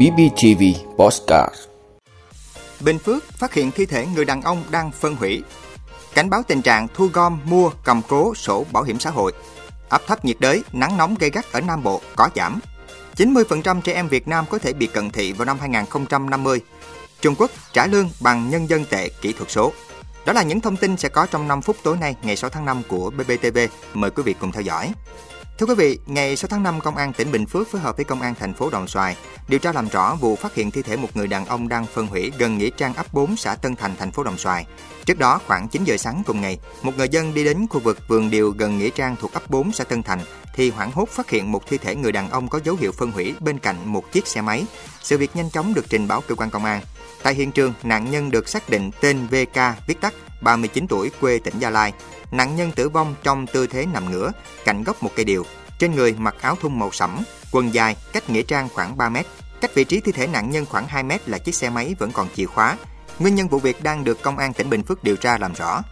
BBTV Postcard Bình Phước phát hiện thi thể người đàn ông đang phân hủy. Cảnh báo tình trạng thu gom, mua, cầm cố sổ bảo hiểm xã hội. Áp thấp nhiệt đới, nắng nóng gây gắt ở Nam Bộ có giảm. 90% trẻ em Việt Nam có thể bị cận thị vào năm 2050. Trung Quốc trả lương bằng nhân dân tệ kỹ thuật số. Đó là những thông tin sẽ có trong 5 phút tối nay ngày 6 tháng 5 của BBTV. Mời quý vị cùng theo dõi. Thưa quý vị, ngày 6 tháng 5, Công an tỉnh Bình Phước phối hợp với Công an thành phố Đồng Xoài điều tra làm rõ vụ phát hiện thi thể một người đàn ông đang phân hủy gần nghĩa trang ấp 4 xã Tân Thành, thành phố Đồng Xoài. Trước đó, khoảng 9 giờ sáng cùng ngày, một người dân đi đến khu vực vườn điều gần nghĩa trang thuộc ấp 4 xã Tân Thành thì hoảng hốt phát hiện một thi thể người đàn ông có dấu hiệu phân hủy bên cạnh một chiếc xe máy. Sự việc nhanh chóng được trình báo cơ quan công an. Tại hiện trường, nạn nhân được xác định tên VK viết tắt 39 tuổi quê tỉnh Gia Lai. Nạn nhân tử vong trong tư thế nằm ngửa, cạnh gốc một cây điều. Trên người mặc áo thun màu sẫm, quần dài, cách nghĩa trang khoảng 3 mét. Cách vị trí thi thể nạn nhân khoảng 2 mét là chiếc xe máy vẫn còn chìa khóa. Nguyên nhân vụ việc đang được công an tỉnh Bình Phước điều tra làm rõ.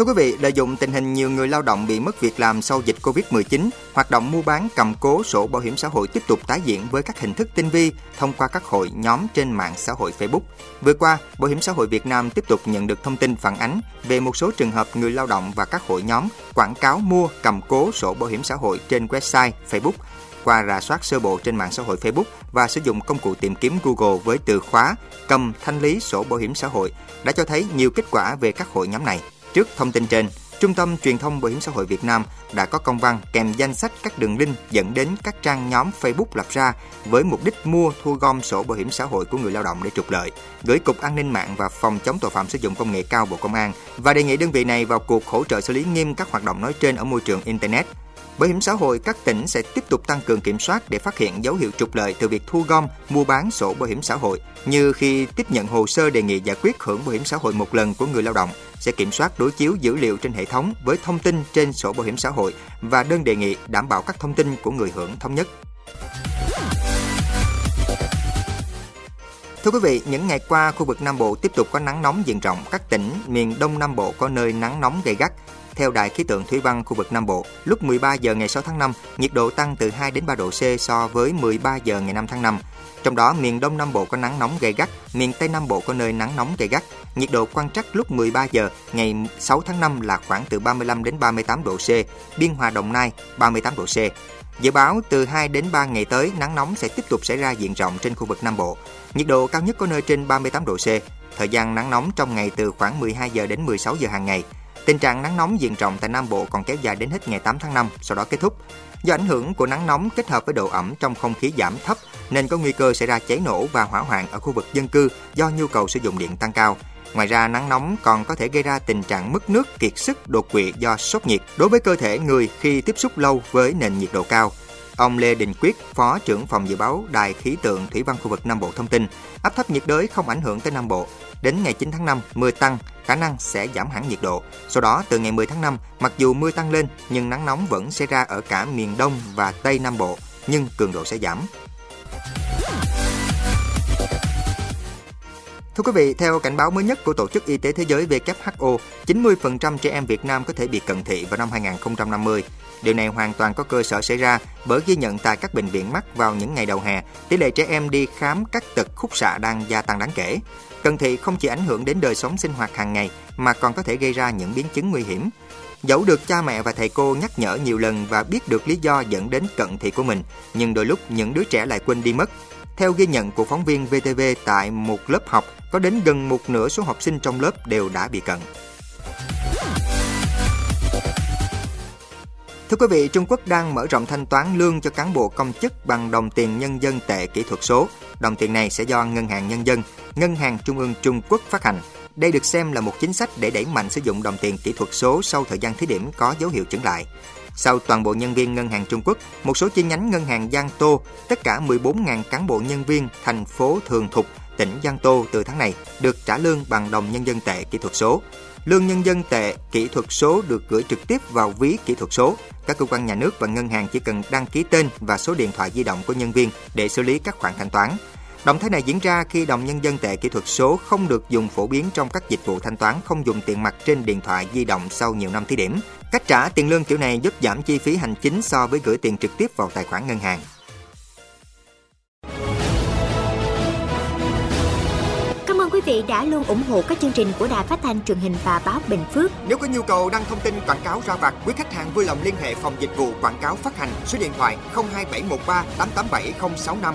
Thưa quý vị, lợi dụng tình hình nhiều người lao động bị mất việc làm sau dịch Covid-19, hoạt động mua bán cầm cố sổ bảo hiểm xã hội tiếp tục tái diễn với các hình thức tinh vi thông qua các hội nhóm trên mạng xã hội Facebook. Vừa qua, Bảo hiểm xã hội Việt Nam tiếp tục nhận được thông tin phản ánh về một số trường hợp người lao động và các hội nhóm quảng cáo mua cầm cố sổ bảo hiểm xã hội trên website Facebook qua rà soát sơ bộ trên mạng xã hội Facebook và sử dụng công cụ tìm kiếm Google với từ khóa cầm thanh lý sổ bảo hiểm xã hội đã cho thấy nhiều kết quả về các hội nhóm này. Trước thông tin trên, Trung tâm Truyền thông Bảo hiểm xã hội Việt Nam đã có công văn kèm danh sách các đường link dẫn đến các trang nhóm Facebook lập ra với mục đích mua thu gom sổ bảo hiểm xã hội của người lao động để trục lợi, gửi Cục An ninh mạng và Phòng chống tội phạm sử dụng công nghệ cao Bộ Công an và đề nghị đơn vị này vào cuộc hỗ trợ xử lý nghiêm các hoạt động nói trên ở môi trường Internet. Bảo hiểm xã hội các tỉnh sẽ tiếp tục tăng cường kiểm soát để phát hiện dấu hiệu trục lợi từ việc thu gom, mua bán sổ bảo hiểm xã hội, như khi tiếp nhận hồ sơ đề nghị giải quyết hưởng bảo hiểm xã hội một lần của người lao động, sẽ kiểm soát đối chiếu dữ liệu trên hệ thống với thông tin trên sổ bảo hiểm xã hội và đơn đề nghị đảm bảo các thông tin của người hưởng thống nhất. Thưa quý vị, những ngày qua, khu vực Nam Bộ tiếp tục có nắng nóng diện rộng. Các tỉnh miền Đông Nam Bộ có nơi nắng nóng gay gắt. Theo Đài khí tượng thủy văn khu vực Nam Bộ, lúc 13 giờ ngày 6 tháng 5, nhiệt độ tăng từ 2 đến 3 độ C so với 13 giờ ngày 5 tháng 5. Trong đó, miền Đông Nam Bộ có nắng nóng gay gắt, miền Tây Nam Bộ có nơi nắng nóng gay gắt. Nhiệt độ quan trắc lúc 13 giờ ngày 6 tháng 5 là khoảng từ 35 đến 38 độ C, Biên Hòa Đồng Nai 38 độ C. Dự báo từ 2 đến 3 ngày tới, nắng nóng sẽ tiếp tục xảy ra diện rộng trên khu vực Nam Bộ. Nhiệt độ cao nhất có nơi trên 38 độ C. Thời gian nắng nóng trong ngày từ khoảng 12 giờ đến 16 giờ hàng ngày. Tình trạng nắng nóng diện rộng tại Nam Bộ còn kéo dài đến hết ngày 8 tháng 5, sau đó kết thúc. Do ảnh hưởng của nắng nóng kết hợp với độ ẩm trong không khí giảm thấp nên có nguy cơ xảy ra cháy nổ và hỏa hoạn ở khu vực dân cư do nhu cầu sử dụng điện tăng cao. Ngoài ra, nắng nóng còn có thể gây ra tình trạng mất nước, kiệt sức, đột quỵ do sốc nhiệt đối với cơ thể người khi tiếp xúc lâu với nền nhiệt độ cao. Ông Lê Đình Quyết, Phó trưởng phòng dự báo Đài khí tượng thủy văn khu vực Nam Bộ thông tin, áp thấp nhiệt đới không ảnh hưởng tới Nam Bộ. Đến ngày 9 tháng 5, mưa tăng, khả năng sẽ giảm hẳn nhiệt độ. Sau đó, từ ngày 10 tháng 5, mặc dù mưa tăng lên, nhưng nắng nóng vẫn xảy ra ở cả miền Đông và Tây Nam Bộ, nhưng cường độ sẽ giảm. Thưa quý vị, theo cảnh báo mới nhất của Tổ chức Y tế Thế giới WHO, 90% trẻ em Việt Nam có thể bị cận thị vào năm 2050. Điều này hoàn toàn có cơ sở xảy ra bởi ghi nhận tại các bệnh viện mắt vào những ngày đầu hè, tỷ lệ trẻ em đi khám các tật khúc xạ đang gia tăng đáng kể. Cận thị không chỉ ảnh hưởng đến đời sống sinh hoạt hàng ngày mà còn có thể gây ra những biến chứng nguy hiểm. Dẫu được cha mẹ và thầy cô nhắc nhở nhiều lần và biết được lý do dẫn đến cận thị của mình, nhưng đôi lúc những đứa trẻ lại quên đi mất. Theo ghi nhận của phóng viên VTV tại một lớp học, có đến gần một nửa số học sinh trong lớp đều đã bị cận. Thưa quý vị, Trung Quốc đang mở rộng thanh toán lương cho cán bộ công chức bằng đồng tiền nhân dân tệ kỹ thuật số. Đồng tiền này sẽ do Ngân hàng Nhân dân, Ngân hàng Trung ương Trung Quốc phát hành. Đây được xem là một chính sách để đẩy mạnh sử dụng đồng tiền kỹ thuật số sau thời gian thí điểm có dấu hiệu chững lại. Sau toàn bộ nhân viên Ngân hàng Trung Quốc, một số chi nhánh Ngân hàng Giang Tô, tất cả 14.000 cán bộ nhân viên thành phố Thường Thục, tỉnh Giang Tô từ tháng này được trả lương bằng đồng nhân dân tệ kỹ thuật số. Lương nhân dân tệ kỹ thuật số được gửi trực tiếp vào ví kỹ thuật số. Các cơ quan nhà nước và ngân hàng chỉ cần đăng ký tên và số điện thoại di động của nhân viên để xử lý các khoản thanh toán. Động thái này diễn ra khi đồng nhân dân tệ kỹ thuật số không được dùng phổ biến trong các dịch vụ thanh toán không dùng tiền mặt trên điện thoại di động sau nhiều năm thí điểm. Cách trả tiền lương kiểu này giúp giảm chi phí hành chính so với gửi tiền trực tiếp vào tài khoản ngân hàng. Cảm ơn quý vị đã luôn ủng hộ các chương trình của Đài Phát thanh truyền hình và báo Bình Phước. Nếu có nhu cầu đăng thông tin quảng cáo ra vặt, quý khách hàng vui lòng liên hệ phòng dịch vụ quảng cáo phát hành số điện thoại 02713 887065.